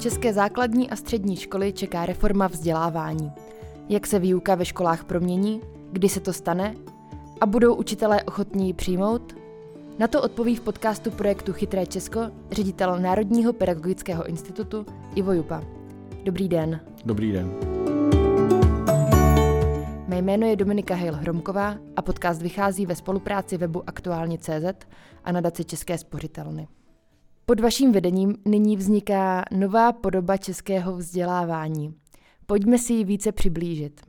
České základní a střední školy čeká reforma vzdělávání. Jak se výuka ve školách promění, kdy se to stane a budou učitelé ochotní ji přijmout? Na to odpoví v podcastu projektu Chytré Česko ředitel Národního pedagogického institutu Ivo Jupa. Dobrý den. Dobrý den. Mé jméno je Dominika Hejl Hromková a podcast vychází ve spolupráci webu Aktuálně.cz a nadace České spořitelny. Pod vaším vedením nyní vzniká nová podoba českého vzdělávání. Pojďme si ji více přiblížit.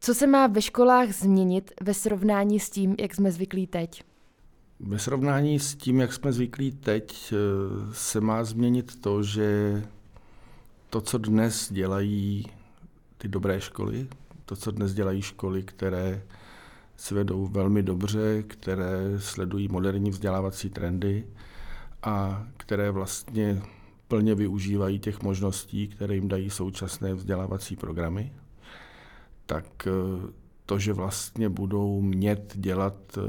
Co se má ve školách změnit ve srovnání s tím, jak jsme zvyklí teď? Ve srovnání s tím, jak jsme zvyklí teď, eh, se má změnit to, že to, co dnes dělají ty dobré školy, to, co dnes dělají školy, které se vedou velmi dobře, které sledují moderní vzdělávací trendy, a které vlastně plně využívají těch možností, které jim dají současné vzdělávací programy, tak eh, to, že vlastně budou mět dělat eh,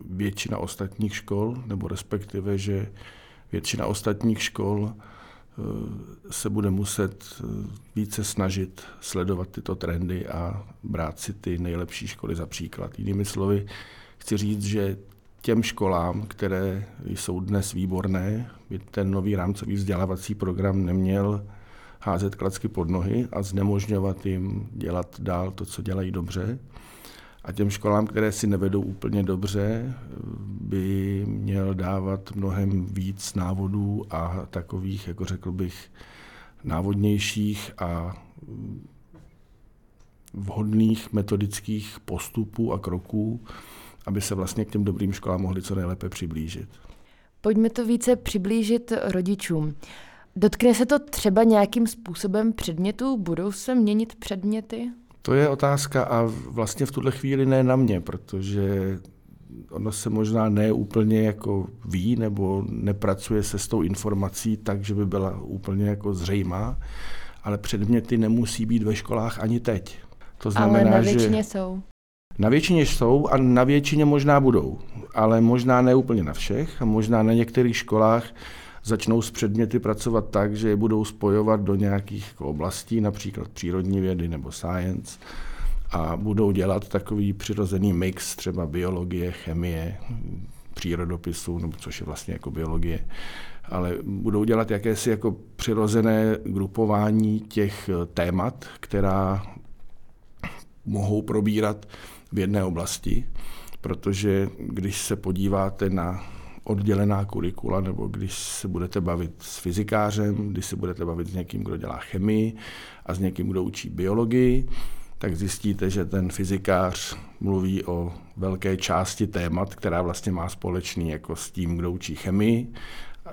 většina ostatních škol, nebo respektive, že většina ostatních škol eh, se bude muset více snažit sledovat tyto trendy a brát si ty nejlepší školy za příklad. Jinými slovy, chci říct, že těm školám, které jsou dnes výborné, by ten nový rámcový vzdělávací program neměl házet klacky pod nohy a znemožňovat jim dělat dál to, co dělají dobře. A těm školám, které si nevedou úplně dobře, by měl dávat mnohem víc návodů a takových, jako řekl bych, návodnějších a vhodných metodických postupů a kroků, aby se vlastně k těm dobrým školám mohli co nejlépe přiblížit. Pojďme to více přiblížit rodičům. Dotkne se to třeba nějakým způsobem předmětů? Budou se měnit předměty? To je otázka a vlastně v tuhle chvíli ne na mě, protože ono se možná ne úplně jako ví nebo nepracuje se s tou informací tak, že by byla úplně jako zřejmá, ale předměty nemusí být ve školách ani teď. To znamená, ale na většině že... jsou. Na většině jsou a na většině možná budou, ale možná ne úplně na všech. A možná na některých školách začnou s předměty pracovat tak, že je budou spojovat do nějakých jako oblastí, například přírodní vědy nebo science, a budou dělat takový přirozený mix třeba biologie, chemie, přírodopisu, nebo což je vlastně jako biologie, ale budou dělat jakési jako přirozené grupování těch témat, která mohou probírat v jedné oblasti, protože když se podíváte na oddělená kurikula, nebo když se budete bavit s fyzikářem, když se budete bavit s někým, kdo dělá chemii a s někým, kdo učí biologii, tak zjistíte, že ten fyzikář mluví o velké části témat, která vlastně má společný jako s tím, kdo učí chemii,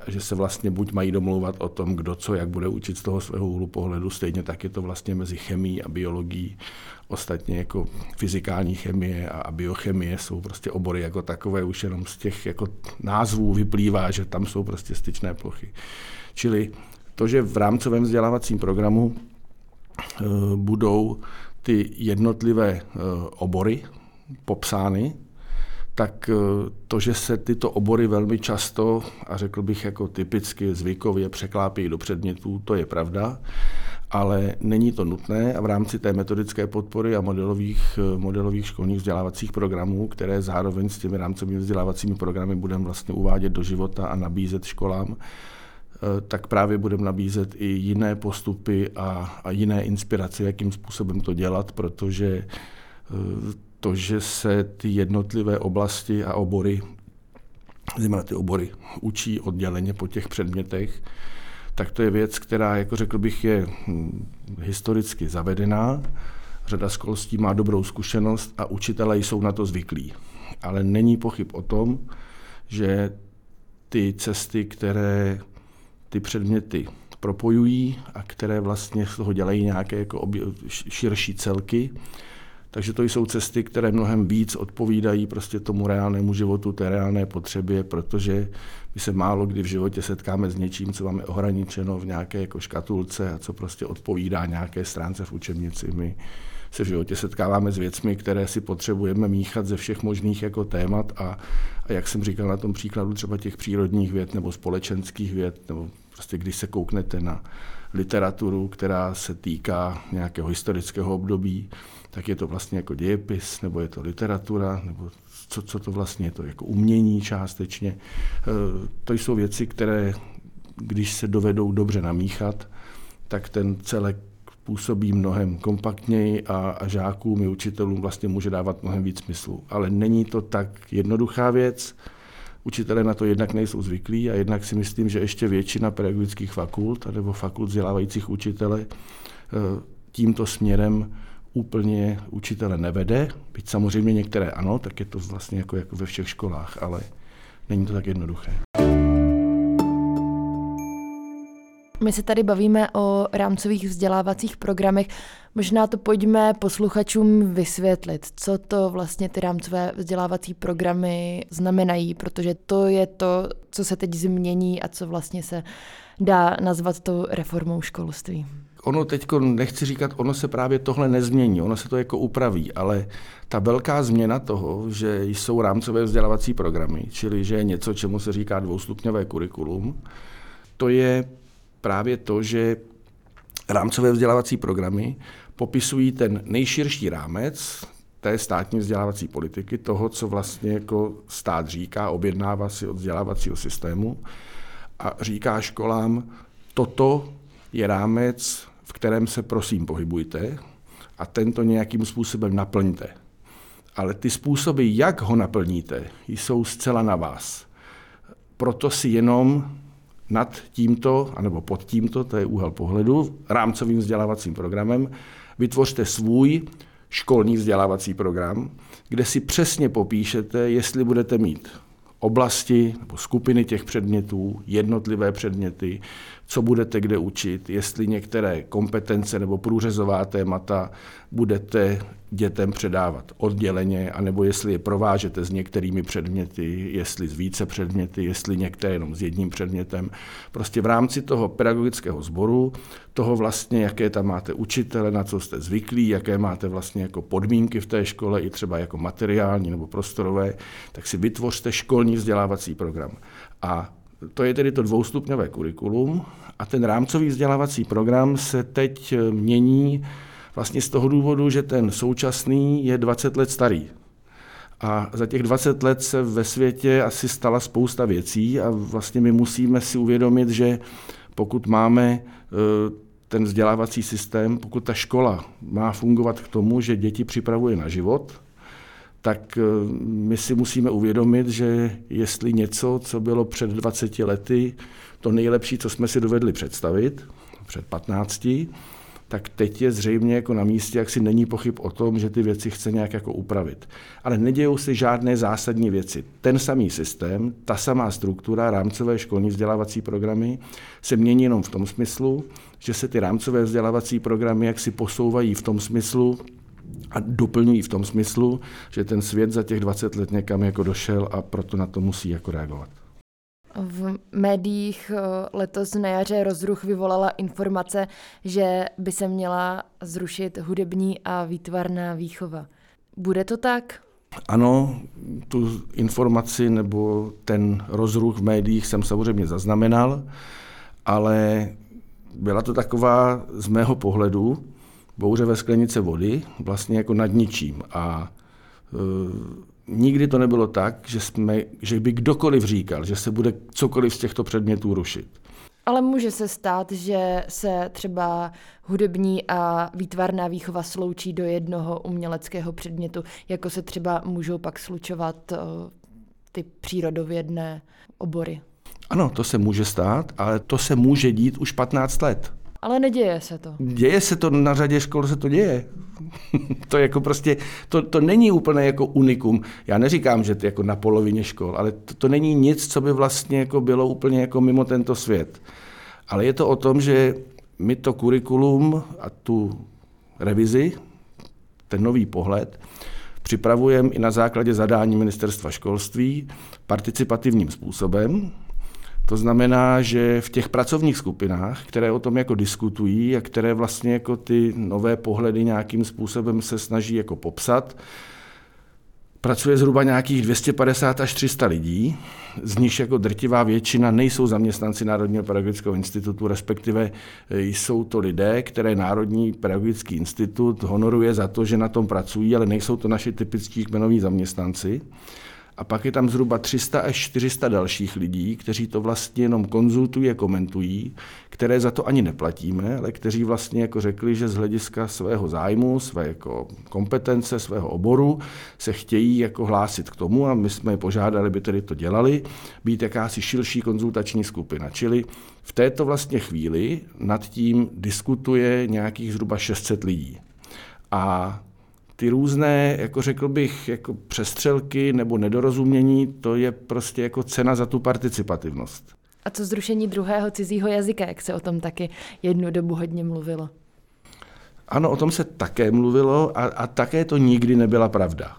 že se vlastně buď mají domlouvat o tom, kdo co, jak bude učit z toho svého úhlu pohledu, stejně tak je to vlastně mezi chemií a biologií Ostatně jako fyzikální chemie a biochemie jsou prostě obory jako takové, už jenom z těch jako názvů vyplývá, že tam jsou prostě styčné plochy. Čili to, že v rámcovém vzdělávacím programu e, budou ty jednotlivé e, obory popsány, tak e, to, že se tyto obory velmi často, a řekl bych jako typicky zvykově překlápí do předmětů, to je pravda ale není to nutné a v rámci té metodické podpory a modelových, modelových školních vzdělávacích programů, které zároveň s těmi rámcovými vzdělávacími programy budeme vlastně uvádět do života a nabízet školám, eh, tak právě budeme nabízet i jiné postupy a, a jiné inspirace, jakým způsobem to dělat, protože eh, to, že se ty jednotlivé oblasti a obory, zejména ty obory, učí odděleně po těch předmětech, tak to je věc, která, jako řekl bych, je hm, historicky zavedená. Řada škol s tím má dobrou zkušenost a učitelé jsou na to zvyklí. Ale není pochyb o tom, že ty cesty, které ty předměty propojují a které vlastně z toho dělají nějaké jako obě, širší celky, takže to jsou cesty, které mnohem víc odpovídají prostě tomu reálnému životu, té reálné potřebě, protože my se málo kdy v životě setkáme s něčím, co máme ohraničeno v nějaké jako škatulce a co prostě odpovídá nějaké stránce v učebnici. My se v životě setkáváme s věcmi, které si potřebujeme míchat ze všech možných jako témat a, a jak jsem říkal na tom příkladu třeba těch přírodních věd nebo společenských věd, nebo prostě když se kouknete na literaturu, která se týká nějakého historického období, tak je to vlastně jako dějepis, nebo je to literatura, nebo co, co to vlastně je, to jako umění částečně. E, to jsou věci, které, když se dovedou dobře namíchat, tak ten celek působí mnohem kompaktněji a, a žákům i učitelům vlastně může dávat mnohem víc smyslu. Ale není to tak jednoduchá věc. Učitelé na to jednak nejsou zvyklí a jednak si myslím, že ještě většina pedagogických fakult nebo fakult vzdělávajících učitele e, tímto směrem úplně učitele nevede, byť samozřejmě některé ano, tak je to vlastně jako, jako ve všech školách, ale není to tak jednoduché. My se tady bavíme o rámcových vzdělávacích programech. Možná to pojďme posluchačům vysvětlit, co to vlastně ty rámcové vzdělávací programy znamenají, protože to je to, co se teď změní a co vlastně se dá nazvat tou reformou školství ono teď nechci říkat, ono se právě tohle nezmění, ono se to jako upraví, ale ta velká změna toho, že jsou rámcové vzdělávací programy, čili že je něco, čemu se říká dvoustupňové kurikulum, to je právě to, že rámcové vzdělávací programy popisují ten nejširší rámec té státní vzdělávací politiky, toho, co vlastně jako stát říká, objednává si od vzdělávacího systému a říká školám, toto je rámec v kterém se prosím pohybujte a tento nějakým způsobem naplňte. Ale ty způsoby, jak ho naplníte, jsou zcela na vás. Proto si jenom nad tímto, anebo pod tímto, to je úhel pohledu, rámcovým vzdělávacím programem, vytvořte svůj školní vzdělávací program, kde si přesně popíšete, jestli budete mít oblasti nebo skupiny těch předmětů, jednotlivé předměty, co budete kde učit, jestli některé kompetence nebo průřezová témata budete dětem předávat odděleně, anebo jestli je provážete s některými předměty, jestli s více předměty, jestli některé jenom s jedním předmětem. Prostě v rámci toho pedagogického sboru, toho vlastně, jaké tam máte učitele, na co jste zvyklí, jaké máte vlastně jako podmínky v té škole, i třeba jako materiální nebo prostorové, tak si vytvořte školní vzdělávací program. A to je tedy to dvoustupňové kurikulum a ten rámcový vzdělávací program se teď mění vlastně z toho důvodu, že ten současný je 20 let starý. A za těch 20 let se ve světě asi stala spousta věcí a vlastně my musíme si uvědomit, že pokud máme e, ten vzdělávací systém, pokud ta škola má fungovat k tomu, že děti připravuje na život, tak e, my si musíme uvědomit, že jestli něco, co bylo před 20 lety, to nejlepší, co jsme si dovedli představit, před 15, tak teď je zřejmě jako na místě, jak si není pochyb o tom, že ty věci chce nějak jako upravit. Ale nedějou se žádné zásadní věci. Ten samý systém, ta samá struktura, rámcové školní vzdělávací programy se mění jenom v tom smyslu, že se ty rámcové vzdělávací programy jak si posouvají v tom smyslu, a doplňují v tom smyslu, že ten svět za těch 20 let někam jako došel a proto na to musí jako reagovat. V médiích eh, letos na jaře rozruch vyvolala informace, že by se měla zrušit hudební a výtvarná výchova. Bude to tak? Ano, tu informaci nebo ten rozruch v médiích jsem samozřejmě zaznamenal, ale byla to taková z mého pohledu bouře ve sklenice vody, vlastně jako nad ničím. A e, nikdy to nebylo tak, že, jsme, že by kdokoliv říkal, že se bude cokoliv z těchto předmětů rušit. Ale může se stát, že se třeba hudební a výtvarná výchova sloučí do jednoho uměleckého předmětu, jako se třeba můžou pak slučovat uh, ty přírodovědné obory. Ano, to se může stát, ale to se může dít už 15 let. Ale neděje se to. Děje se to, na řadě škol se to děje. to jako prostě, to, to není úplně jako unikum. Já neříkám, že to jako na polovině škol, ale to, to není nic, co by vlastně jako bylo úplně jako mimo tento svět. Ale je to o tom, že my to kurikulum a tu revizi, ten nový pohled, připravujeme i na základě zadání ministerstva školství participativním způsobem, To znamená, že v těch pracovních skupinách, které o tom jako diskutují a které vlastně jako ty nové pohledy nějakým způsobem se snaží jako popsat, pracuje zhruba nějakých 250 až 300 lidí, z nich jako drtivá většina nejsou zaměstnanci Národního pedagogického institutu, respektive e, jsou to lidé, které Národní pedagogický institut honoruje za to, že na tom pracují, ale nejsou to naši typičtí kmenoví zaměstnanci. A pak je tam zhruba 300 až 400 dalších lidí, kteří to vlastně jenom konzultují a komentují, které za to ani neplatíme, ale kteří vlastně jako řekli, že z hlediska svého zájmu, své jako kompetence, svého oboru se chtějí jako hlásit k tomu a my jsme je požádali, aby tedy to dělali, být jakási širší konzultační skupina. Čili v této vlastně chvíli nad tím diskutuje nějakých zhruba 600 lidí. A ty různé, jako řekl bych, jako přestřelky nebo nedorozumění, to je prostě jako cena za tu participativnost. A co zrušení druhého cizího jazyka, jak se o tom taky jednu dobu hodně mluvilo? Ano, o tom se také mluvilo a, a také to nikdy nebyla pravda.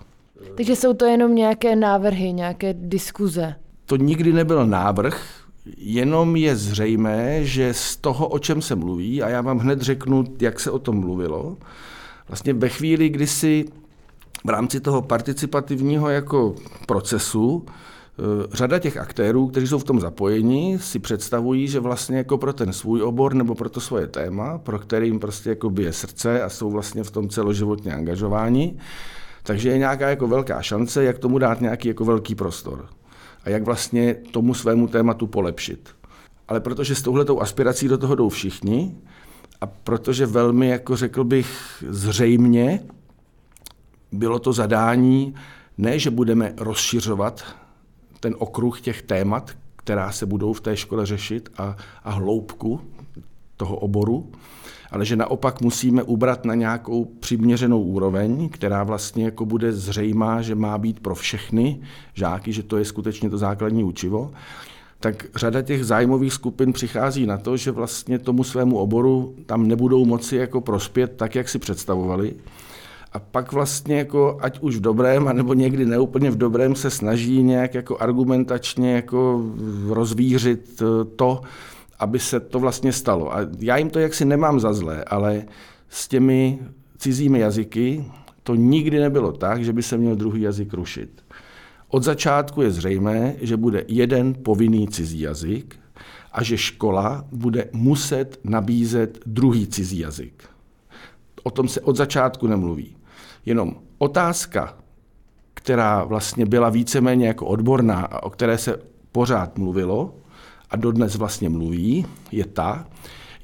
Takže jsou to jenom nějaké návrhy, nějaké diskuze? To nikdy nebyl návrh, jenom je zřejmé, že z toho, o čem se mluví, a já vám hned řeknu, jak se o tom mluvilo, vlastně ve chvíli, kdy si v rámci toho participativního jako procesu eh, řada těch aktérů, kteří jsou v tom zapojeni, si představují, že vlastně jako pro ten svůj obor nebo pro to svoje téma, pro kterým prostě jako bije srdce a jsou vlastně v tom celoživotně angažováni, takže je nějaká jako velká šance, jak tomu dát nějaký jako velký prostor a jak vlastně tomu svému tématu polepšit. Ale protože s touhletou aspirací do toho jdou všichni, a protože velmi, jako řekl bych, zřejmě bylo to zadání, ne, že budeme rozšiřovat ten okruh těch témat, která se budou v té škole řešit a, a hloubku toho oboru, ale že naopak musíme ubrat na nějakou přiměřenou úroveň, která vlastně jako bude zřejmá, že má být pro všechny žáky, že to je skutečně to základní učivo tak řada těch zájmových skupin přichází na to, že vlastně tomu svému oboru tam nebudou moci jako prospět tak, jak si představovali. A pak vlastně jako, ať už v dobrém, anebo někdy neúplně v dobrém, se snaží nějak jako argumentačně jako rozvířit eh, to, aby se to vlastně stalo. A já jim to jaksi nemám za zlé, ale s těmi cizími jazyky to nikdy nebylo tak, že by se měl druhý jazyk rušit. Od začátku je zřejmé, že bude jeden povinný cizí jazyk a že škola bude muset nabízet druhý cizí jazyk. O tom se od začátku nemluví. Jenom otázka, která vlastně byla víceméně jako odborná a o které se pořád mluvilo a dodnes vlastně mluví, je ta,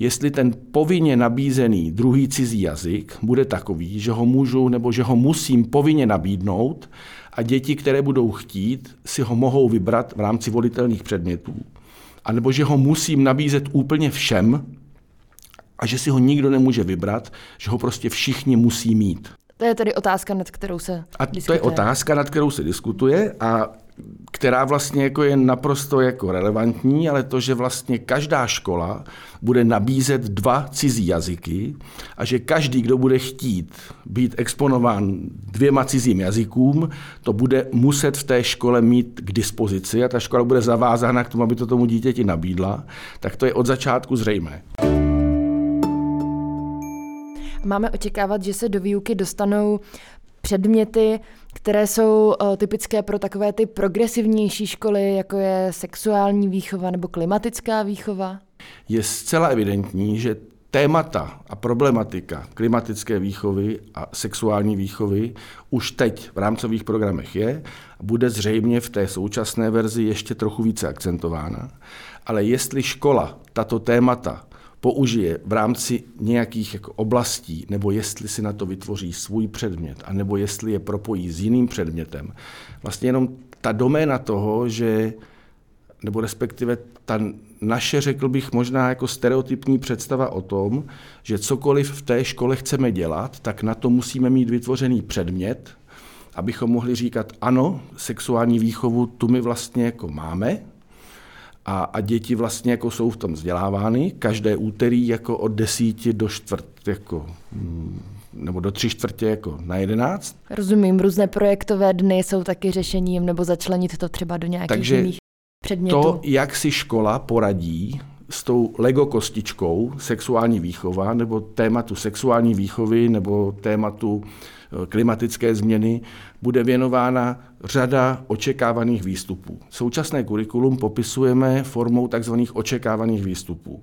jestli ten povinně nabízený druhý cizí jazyk bude takový, že ho můžu nebo že ho musím povinně nabídnout a děti, které budou chtít, si ho mohou vybrat v rámci volitelných předmětů. A nebo že ho musím nabízet úplně všem a že si ho nikdo nemůže vybrat, že ho prostě všichni musí mít. To je tedy otázka, nad kterou se A diskutuje. to je otázka, nad kterou se diskutuje a která vlastně jako je naprosto jako relevantní, ale to, že vlastně každá škola bude nabízet dva cizí jazyky a že každý, kdo bude chtít být exponován dvěma cizím jazykům, to bude muset v té škole mít k dispozici a ta škola bude zavázána k tomu, aby to tomu dítěti nabídla, tak to je od začátku zřejmé. Máme očekávat, že se do výuky dostanou předměty, které jsou uh, typické pro takové ty progresivnější školy, jako je sexuální výchova nebo klimatická výchova? Je zcela evidentní, že témata a problematika klimatické výchovy a sexuální výchovy už teď v rámcových programech je a bude zřejmě v té současné verzi ještě trochu více akcentována. Ale jestli škola tato témata použije v rámci nějakých jako oblastí, nebo jestli si na to vytvoří svůj předmět, anebo jestli je propojí s jiným předmětem. Vlastně jenom ta doména toho, že nebo respektive ta naše, řekl bych, možná jako stereotypní představa o tom, že cokoliv v té škole chceme dělat, tak na to musíme mít vytvořený předmět, abychom mohli říkat, ano, sexuální výchovu tu my vlastně jako máme, a, a děti vlastně jako jsou v tom vzdělávány každé úterý jako od desíti do čtvrt, jako, mm, nebo do tři čtvrtě jako na jedenáct. Rozumím, různé projektové dny jsou taky řešením, nebo začlenit to třeba do nějakých Takže jiných předmětu? To, jak si škola poradí s tou Lego kostičkou sexuální výchova, nebo tématu sexuální výchovy, nebo tématu klimatické změny, bude věnována řada očekávaných výstupů. Současné kurikulum popisujeme formou tzv. očekávaných výstupů.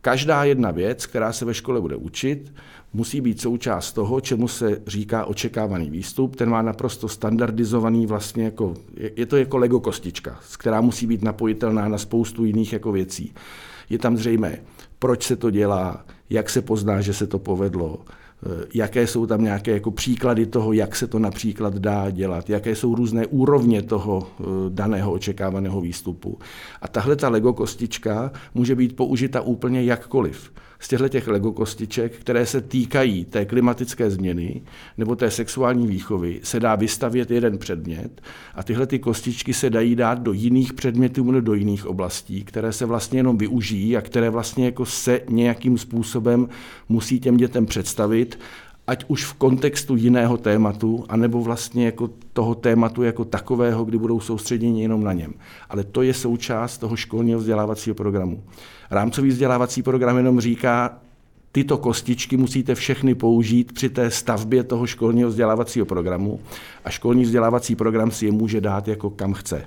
Každá jedna věc, která se ve škole bude učit, musí být součást toho, čemu se říká očekávaný výstup. Ten má naprosto standardizovaný vlastně jako, je to jako Lego kostička, která musí být napojitelná na spoustu jiných jako věcí. Je tam zřejmé, proč se to dělá, jak se pozná, že se to povedlo, jaké jsou tam nějaké jako příklady toho, jak se to například dá dělat, jaké jsou různé úrovně toho eh, daného očekávaného výstupu. A tahle ta Lego kostička může být použita úplně jakkoliv z těchto těch Lego kostiček, které se týkají té klimatické změny nebo té sexuální výchovy, se dá vystavět jeden předmět a tyhle ty kostičky se dají dát do jiných předmětů nebo do jiných oblastí, které se vlastně jenom využijí a které vlastně jako se nějakým způsobem musí těm dětem představit ať už v kontextu jiného tématu, anebo vlastně jako toho tématu jako takového, kdy budou soustředěni jenom na něm. Ale to je součást toho školního vzdělávacího programu. Rámcový vzdělávací program jenom říká, tyto kostičky musíte všechny použít při té stavbě toho školního vzdělávacího programu a školní vzdělávací program si je může dát jako kam chce.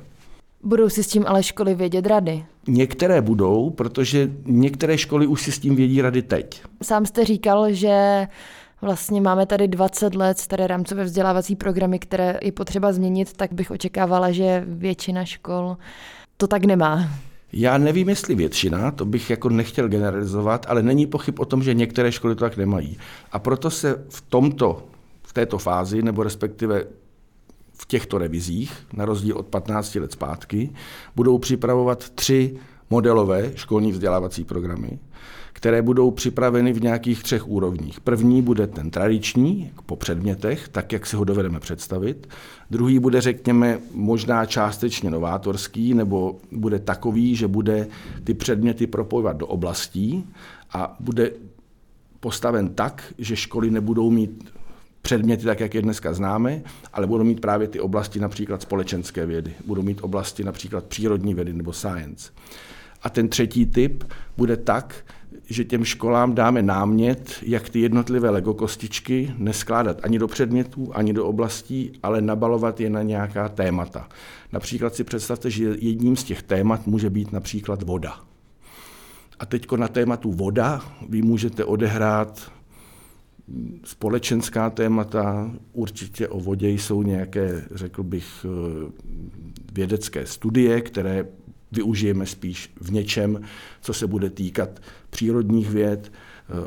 Budou si s tím ale školy vědět rady? Některé budou, protože některé školy už si s tím vědí rady teď. Sám jste říkal, že Vlastně máme tady 20 let staré rámcové vzdělávací programy, které je potřeba změnit, tak bych očekávala, že většina škol to tak nemá. Já nevím, jestli většina, to bych jako nechtěl generalizovat, ale není pochyb o tom, že některé školy to tak nemají. A proto se v tomto, v této fázi, nebo respektive v těchto revizích, na rozdíl od 15 let zpátky, budou připravovat tři modelové školní vzdělávací programy, které budou připraveny v nějakých třech úrovních. První bude ten tradiční, po předmětech, tak jak si ho dovedeme představit. Druhý bude, řekněme, možná částečně novátorský, nebo bude takový, že bude ty předměty propojovat do oblastí a bude postaven tak, že školy nebudou mít předměty, tak jak je dneska známe, ale budou mít právě ty oblasti například společenské vědy, budou mít oblasti například přírodní vědy nebo science. A ten třetí typ bude tak, že těm školám dáme námět, jak ty jednotlivé Lego kostičky neskládat ani do předmětů, ani do oblastí, ale nabalovat je na nějaká témata. Například si představte, že jedním z těch témat může být například voda. A teď na tématu voda vy můžete odehrát společenská témata, určitě o vodě jsou nějaké, řekl bych, vědecké studie, které využijeme spíš v něčem, co se bude týkat přírodních věd.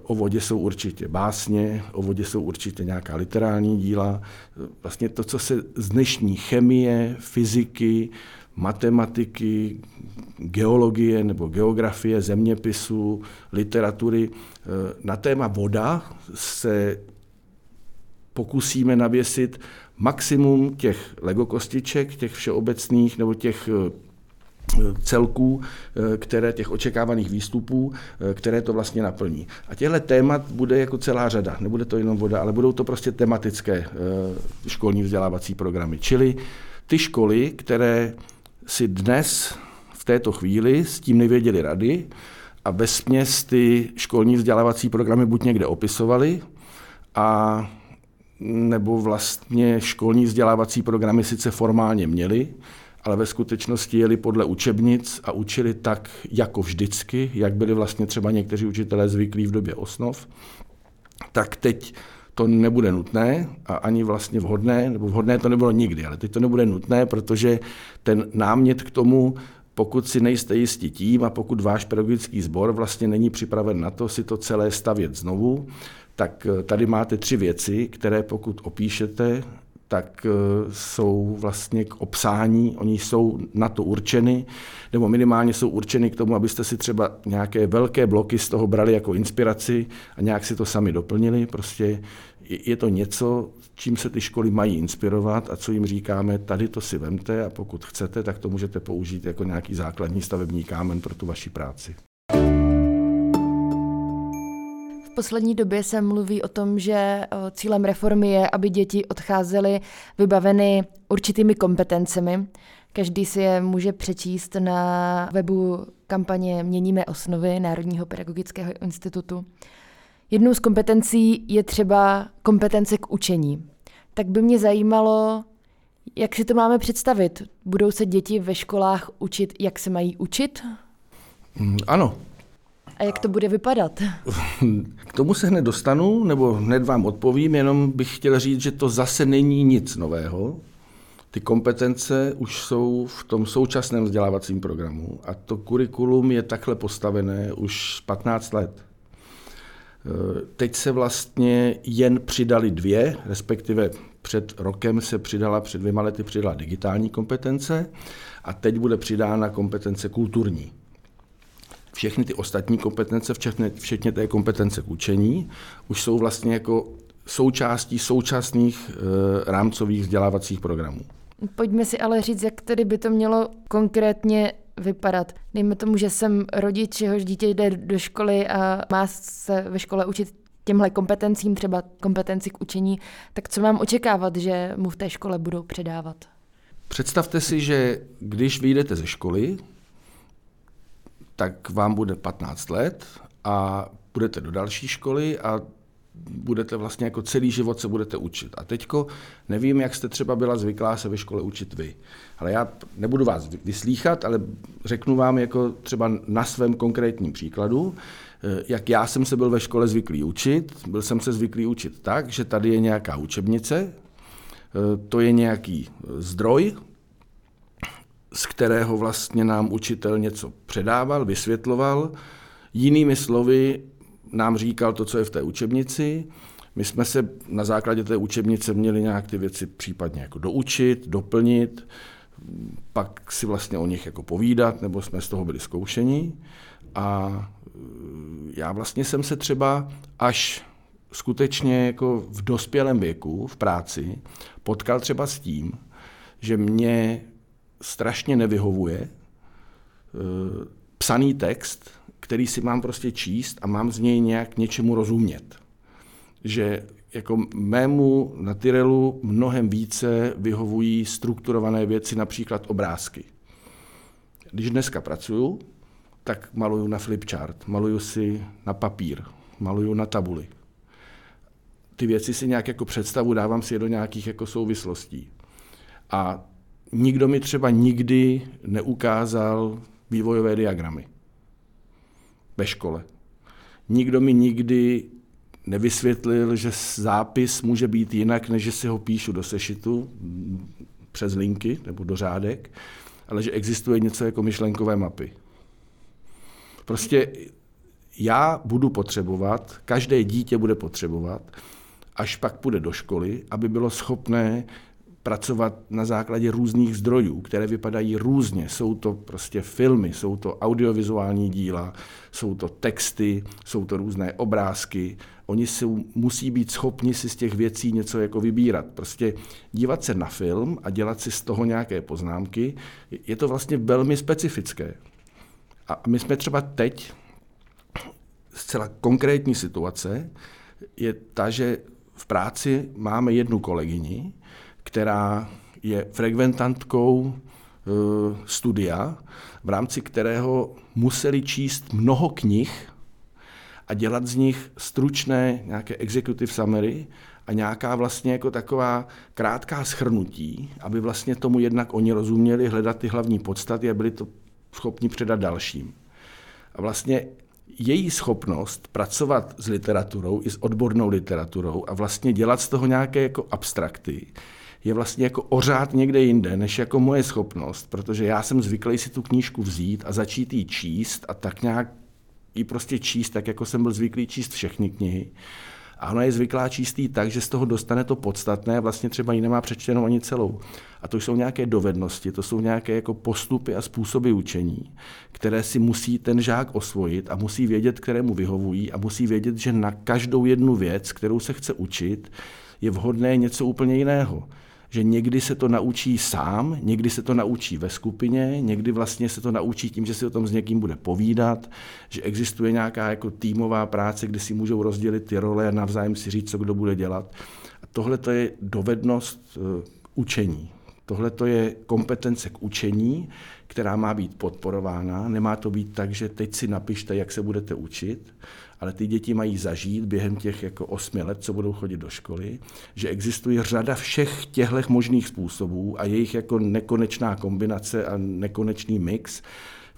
O vodě jsou určitě básně, o vodě jsou určitě nějaká literární díla. Vlastně to, co se z dnešní chemie, fyziky, matematiky, geologie nebo geografie, zeměpisu, literatury. Na téma voda se pokusíme navěsit maximum těch legokostiček, těch všeobecných nebo těch celků, eh, které těch očekávaných výstupů, eh, které to vlastně naplní. A těchto témat bude jako celá řada. Nebude to jenom voda, ale budou to prostě tematické eh, školní vzdělávací programy. Čili ty školy, které si dnes v této chvíli s tím nevěděli rady a ve směs ty školní vzdělávací programy buď někde opisovali a nebo vlastně školní vzdělávací programy sice formálně měli, ale ve skutečnosti jeli podle učebnic a učili tak jako vždycky, jak byli vlastně třeba někteří učitelé zvyklí v době osnov, tak teď to nebude nutné a ani vlastně vhodné, nebo vhodné to nebylo nikdy, ale teď to nebude nutné, protože ten námět k tomu, pokud si nejste jistí tím a pokud váš pedagogický sbor vlastně není připraven na to si to celé stavět znovu, tak tady máte tři věci, které pokud opíšete tak eh, jsou vlastně k obsání, oni jsou na to určeny, nebo minimálně jsou určeny k tomu, abyste si třeba nějaké velké bloky z toho brali jako inspiraci a nějak si to sami doplnili. Prostě je to něco, čím se ty školy mají inspirovat a co jim říkáme, tady to si vemte a pokud chcete, tak to můžete použít jako nějaký základní stavební kámen pro tu vaši práci. Poslední době se mluví o tom, že cílem reformy je, aby děti odcházely vybaveny určitými kompetencemi. Každý si je může přečíst na webu kampaně Měníme osnovy Národního pedagogického institutu. Jednou z kompetencí je třeba kompetence k učení. Tak by mě zajímalo, jak si to máme představit. Budou se děti ve školách učit, jak se mají učit? Mm, ano. A jak to bude vypadat? K tomu se hned dostanu, nebo hned vám odpovím, jenom bych chtěl říct, že to zase není nic nového. Ty kompetence už jsou v tom současném vzdělávacím programu a to kurikulum je takhle postavené už 15 let. Eh, teď se vlastně jen přidali dvě, respektive před rokem se přidala, před dvěma lety přidala digitální kompetence a teď bude přidána kompetence kulturní. Všechny ty ostatní kompetence, včetně, včetně té kompetence k učení, už jsou vlastně jako součástí současných e, rámcových vzdělávacích programů. Pojďme si ale říct, jak tedy by to mělo konkrétně vypadat. Dejme tomu, že jsem rodič, jehož dítě jde do školy a má se ve škole učit těmhle kompetencím, třeba kompetenci k učení, tak co mám očekávat, že mu v té škole budou předávat? Představte si, že když vyjdete ze školy, tak vám bude 15 let a budete do další školy a budete vlastně jako celý život se budete učit. A teďko nevím, jak jste třeba byla zvyklá se ve škole učit vy. Ale já nebudu vás vyslíchat, ale řeknu vám jako třeba na svém konkrétním příkladu, eh, jak já jsem se byl ve škole zvyklý učit. Byl jsem se zvyklý učit tak, že tady je nějaká učebnice, eh, to je nějaký zdroj, z kterého vlastně nám učitel něco předával, vysvětloval. Jinými slovy, nám říkal to, co je v té učebnici. My jsme se na základě té učebnice měli nějak ty věci případně jako doučit, doplnit, pak si vlastně o nich jako povídat, nebo jsme z toho byli zkoušeni. A e, já vlastně jsem se třeba až skutečně jako v dospělém věku, v práci, potkal třeba s tím, že mě strašně nevyhovuje e, psaný text, který si mám prostě číst a mám z něj nějak něčemu rozumět. Že jako mému na Tyrelu mnohem více vyhovují strukturované věci, například obrázky. Když dneska pracuju, tak maluju na flipchart, maluju si na papír, maluju na tabuli. Ty věci si nějak jako představu, dávám si je do nějakých jako souvislostí. A nikdo mi třeba nikdy neukázal vývojové diagramy ve škole. Nikdo mi nikdy nevysvětlil, že zápis může být jinak, než že si ho píšu do sešitu přes linky nebo do řádek, ale že existuje něco jako myšlenkové mapy. Prostě já budu potřebovat, každé dítě bude potřebovat, až pak půjde do školy, aby bylo schopné pracovat na základě různých zdrojů, které vypadají různě. Jsou to prostě filmy, jsou to audiovizuální díla, jsou to texty, jsou to různé obrázky. Oni si musí být schopni si z těch věcí něco jako vybírat. Prostě dívat se na film a dělat si z toho nějaké poznámky, je to vlastně velmi specifické. A my jsme třeba teď, zcela konkrétní situace, je ta, že v práci máme jednu kolegyni, která je frekventantkou eh, studia, v rámci kterého museli číst mnoho knih a dělat z nich stručné nějaké executive summary a nějaká vlastně jako taková krátká schrnutí, aby vlastně tomu jednak oni rozuměli, hledat ty hlavní podstaty a byli to schopni předat dalším. A vlastně její schopnost pracovat s literaturou i s odbornou literaturou a vlastně dělat z toho nějaké jako abstrakty, je vlastně jako ořád někde jinde, než jako moje schopnost, protože já jsem zvyklý si tu knížku vzít a začít ji číst a tak nějak ji prostě číst, tak jako jsem byl zvyklý číst všechny knihy. A ona je zvyklá číst tak, že z toho dostane to podstatné, vlastně třeba ji nemá přečtenou ani celou. A to jsou nějaké dovednosti, to jsou nějaké jako postupy a způsoby učení, které si musí ten žák osvojit a musí vědět, kterému vyhovují a musí vědět, že na každou jednu věc, kterou se chce učit, je vhodné něco úplně jiného že někdy se to naučí sám, někdy se to naučí ve skupině, někdy vlastně se to naučí tím, že si o tom s někým bude povídat, že existuje nějaká jako týmová práce, kde si můžou rozdělit ty role a navzájem si říct, co kdo bude dělat. A tohle to je dovednost uh, učení. Tohle to je kompetence k učení, která má být podporována. Nemá to být tak, že teď si napište, jak se budete učit, ale ty děti mají zažít během těch jako osmi let, co budou chodit do školy, že existuje řada všech těchto možných způsobů a jejich jako nekonečná kombinace a nekonečný mix,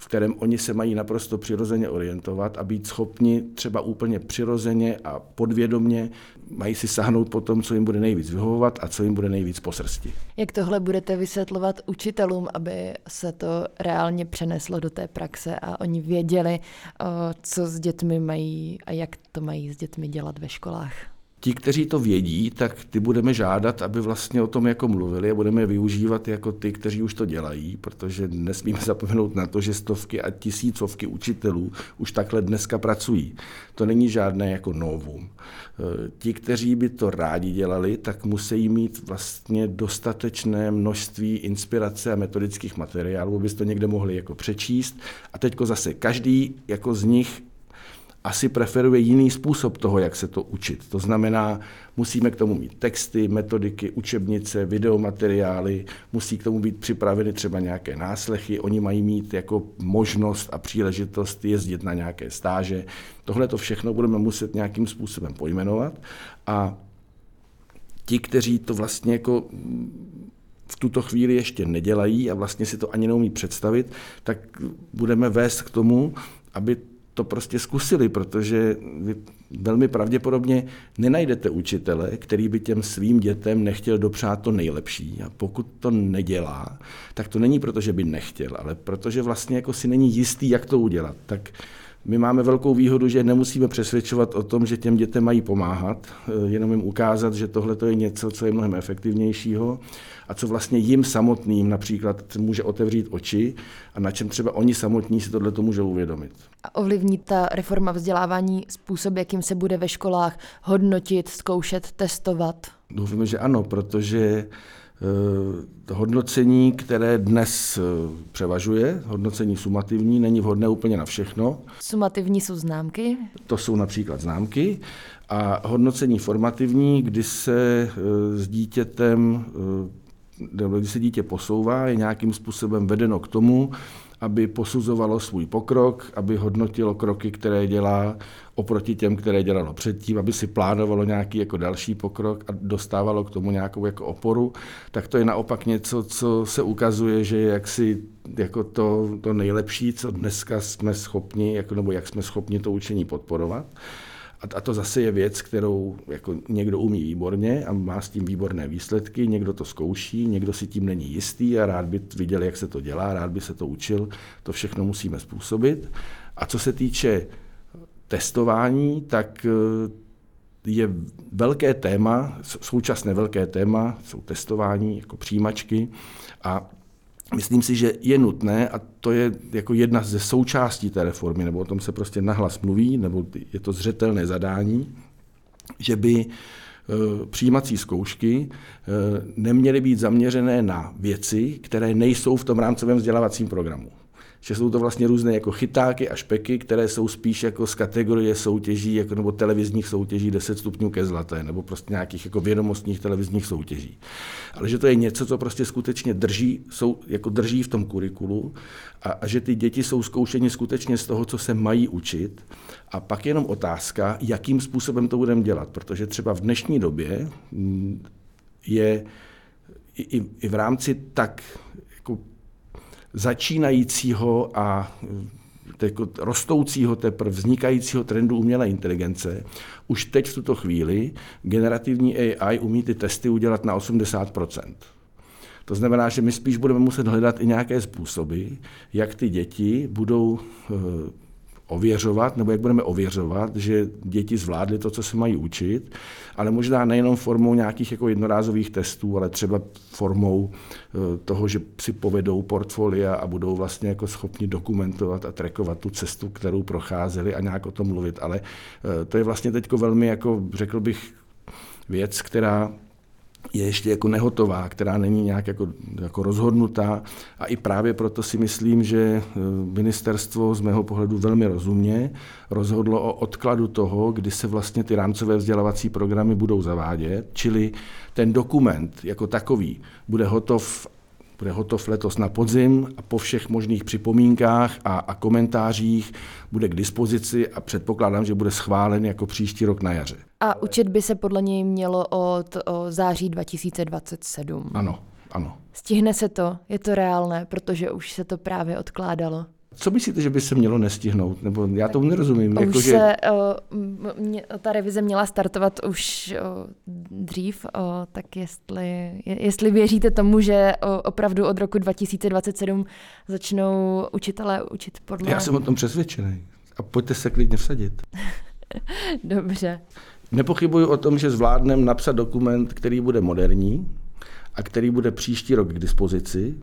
v kterém oni se mají naprosto přirozeně orientovat a být schopni třeba úplně přirozeně a podvědomně mají si sáhnout po tom, co jim bude nejvíc vyhovovat a co jim bude nejvíc po srsti. Jak tohle budete vysvětlovat učitelům, aby se to reálně přeneslo do té praxe a oni věděli, co s dětmi mají a jak to mají s dětmi dělat ve školách? Ti, kteří to vědí, tak ty budeme žádat, aby vlastně o tom jako mluvili a budeme využívat jako ty, kteří už to dělají, protože nesmíme zapomenout na to, že stovky a tisícovky učitelů už takhle dneska pracují. To není žádné jako novum. Eh, ti, kteří by to rádi dělali, tak musí mít vlastně dostatečné množství inspirace a metodických materiálů, aby to někde mohli jako přečíst. A teďko zase každý jako z nich asi preferuje jiný způsob toho, jak se to učit. To znamená, musíme k tomu mít texty, metodiky, učebnice, videomateriály, musí k tomu být připraveny třeba nějaké náslechy, oni mají mít jako možnost a příležitost jezdit na nějaké stáže. Tohle to všechno budeme muset nějakým způsobem pojmenovat a ti, kteří to vlastně jako v tuto chvíli ještě nedělají a vlastně si to ani neumí představit, tak budeme vést k tomu, aby to prostě zkusili, protože vy velmi pravděpodobně nenajdete učitele, který by těm svým dětem nechtěl dopřát to nejlepší. A pokud to nedělá, tak to není proto, že by nechtěl, ale protože vlastně jako si není jistý, jak to udělat. Tak my máme velkou výhodu, že nemusíme přesvědčovat o tom, že těm dětem mají pomáhat, eh, jenom jim ukázat, že tohle je něco, co je mnohem efektivnějšího a co vlastně jim samotným například může otevřít oči a na čem třeba oni samotní si tohle můžou uvědomit. A ovlivní ta reforma vzdělávání způsob, jakým se bude ve školách hodnotit, zkoušet, testovat? Doufám, že ano, protože hodnocení, které dnes eh, převažuje, hodnocení sumativní, není vhodné úplně na všechno. Sumativní jsou známky? To jsou například známky. A hodnocení formativní, kdy se eh, s dítětem, kdy se dítě posouvá, je nějakým způsobem vedeno k tomu, aby posuzovalo svůj pokrok, aby hodnotilo kroky, které dělá oproti těm, které dělalo předtím, aby si plánovalo nějaký jako další pokrok a dostávalo k tomu nějakou jako oporu, tak to je naopak něco, co se ukazuje, že je jaksi jako to, to nejlepší, co dneska jsme schopni, jako, nebo jak jsme schopni to učení podporovat. A to zase je věc, kterou jako někdo umí výborně a má s tím výborné výsledky, někdo to zkouší, někdo si tím není jistý a rád by viděl, jak se to dělá, rád by se to učil. To všechno musíme způsobit. A co se týče testování, tak eh, je velké téma, současné velké téma, jsou testování jako přijímačky a Myslím si, že je nutné, a to je jako jedna ze součástí té reformy, nebo o tom se prostě nahlas mluví, nebo je to zřetelné zadání, že by eh, přijímací zkoušky eh, neměly být zaměřené na věci, které nejsou v tom rámcovém vzdělávacím programu že jsou to vlastně různé jako chytáky a špeky, které jsou spíš jako z kategorie soutěží jako, nebo televizních soutěží 10 stupňů ke zlaté, nebo prostě nějakých jako vědomostních televizních soutěží. Ale že to je něco, co prostě skutečně drží, jsou, jako drží v tom kurikulu a, a že ty děti jsou zkoušeni skutečně z toho, co se mají učit. A pak jenom otázka, jakým způsobem to budeme dělat, protože třeba v dnešní době mm, je i, i v rámci tak začínajícího a jako rostoucího, teprve vznikajícího trendu umělé inteligence, už teď v tuto chvíli generativní AI umí ty testy udělat na 80% to znamená, že my spíš budeme muset hledat i nějaké způsoby, jak ty děti budou eh, ověřovat, nebo jak budeme ověřovat, že děti zvládly to, co se mají učit, ale možná nejenom formou nějakých jako jednorázových testů, ale třeba formou eh, toho, že si povedou portfolia a budou vlastně jako schopni dokumentovat a trackovat tu cestu, kterou procházeli a nějak o tom mluvit. Ale eh, to je vlastně teď velmi, jako řekl bych, věc, která je ještě jako nehotová, která není nějak jako, jako rozhodnutá. A i právě proto si myslím, že eh, ministerstvo z mého pohledu velmi rozumně rozhodlo o odkladu toho, kdy se vlastně ty rámcové vzdělávací programy budou zavádět, čili ten dokument jako takový bude hotov bude hotov letos na podzim a po všech možných připomínkách a, a komentářích bude k dispozici a předpokládám, že bude schválen jako příští rok na jaře. A učit by se podle něj mělo od o září 2027. Ano, ano. Stihne se to? Je to reálné, protože už se to právě odkládalo? Co myslíte, že by se mělo nestihnout? Nebo já tomu nerozumím. Už jako, se že... o, mě, ta revize měla startovat už o, dřív, o, tak jestli, jestli věříte tomu, že o, opravdu od roku 2027 začnou učitelé učit podle... Já jsem o tom přesvědčený. A pojďte se klidně vsadit. Dobře. Nepochybuji o tom, že zvládneme napsat dokument, který bude moderní a který bude příští rok k dispozici.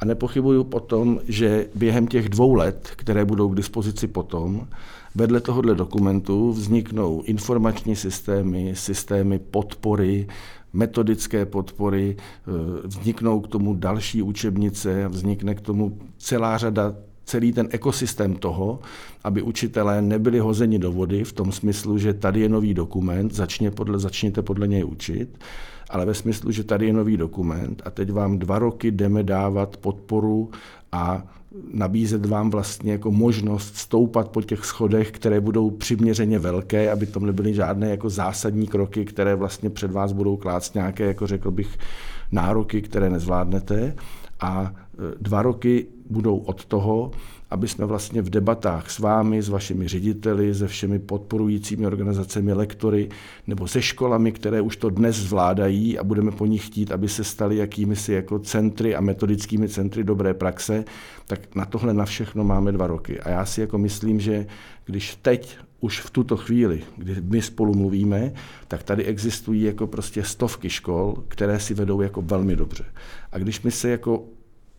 A nepochybuju potom, že během těch dvou let, které budou k dispozici potom, vedle tohohle dokumentu vzniknou informační systémy, systémy podpory, metodické podpory, eh, vzniknou k tomu další učebnice, vznikne k tomu celá řada celý ten ekosystém toho, aby učitelé nebyli hozeni do vody v tom smyslu, že tady je nový dokument, začně podle, začněte podle něj učit, ale ve smyslu, že tady je nový dokument a teď vám dva roky jdeme dávat podporu a nabízet vám vlastně jako možnost stoupat po těch schodech, které budou přiměřeně velké, aby to nebyly žádné jako zásadní kroky, které vlastně před vás budou klást nějaké, jako řekl bych, nároky, které nezvládnete. A e, dva roky budou od toho, aby jsme vlastně v debatách s vámi, s vašimi řediteli, se všemi podporujícími organizacemi, lektory nebo se školami, které už to dnes zvládají a budeme po nich chtít, aby se staly jakými si jako centry a metodickými centry dobré praxe, tak na tohle na všechno máme dva roky. A já si jako myslím, že když teď už v tuto chvíli, kdy my spolu mluvíme, tak tady existují jako prostě stovky škol, které si vedou jako velmi dobře. A když my se jako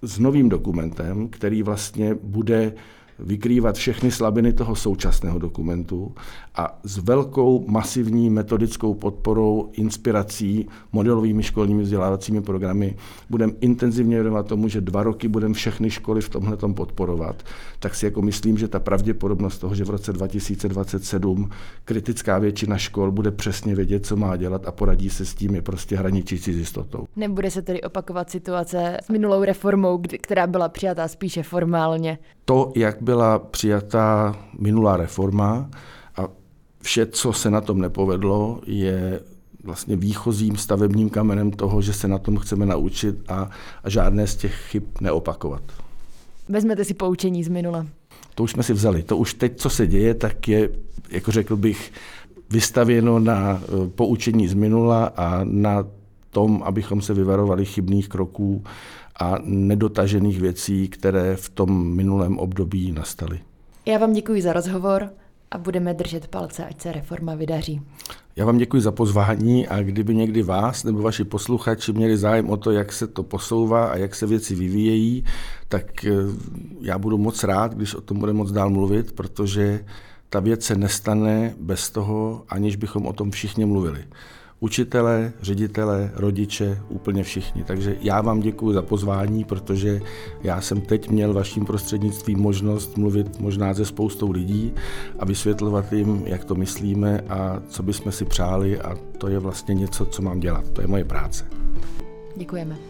s novým dokumentem, který vlastně bude vykrývat všechny slabiny toho současného dokumentu a s velkou masivní metodickou podporou, inspirací, modelovými školními vzdělávacími programy budeme intenzivně věnovat tomu, že dva roky budeme všechny školy v tomhle podporovat, tak si jako myslím, že ta pravděpodobnost toho, že v roce 2027 kritická většina škol bude přesně vědět, co má dělat a poradí se s tím, je prostě hraničící s jistotou. Nebude se tedy opakovat situace s minulou reformou, která byla přijatá spíše formálně? To, jak byla přijatá minulá reforma a vše, co se na tom nepovedlo, je vlastně výchozím stavebním kamenem toho, že se na tom chceme naučit a, a žádné z těch chyb neopakovat. Vezmete si poučení z minula. To už jsme si vzali. To už teď, co se děje, tak je, jako řekl bych, vystavěno na e, poučení z minula a na tom, abychom se vyvarovali chybných kroků a nedotažených věcí, které v tom minulém období nastaly. Já vám děkuji za rozhovor a budeme držet palce, ať se reforma vydaří. Já vám děkuji za pozvání a kdyby někdy vás nebo vaši posluchači měli zájem o to, jak se to posouvá a jak se věci vyvíjejí, tak eh, já budu moc rád, když o tom bude moc dál mluvit, protože ta věc se nestane bez toho, aniž bychom o tom všichni mluvili učitelé, ředitelé, rodiče, úplně všichni. Takže já vám děkuji za pozvání, protože já jsem teď měl vaším prostřednictvím možnost mluvit možná se spoustou lidí a vysvětlovat jim, jak to myslíme a co bychom si přáli a to je vlastně něco, co mám dělat. To je moje práce. Děkujeme.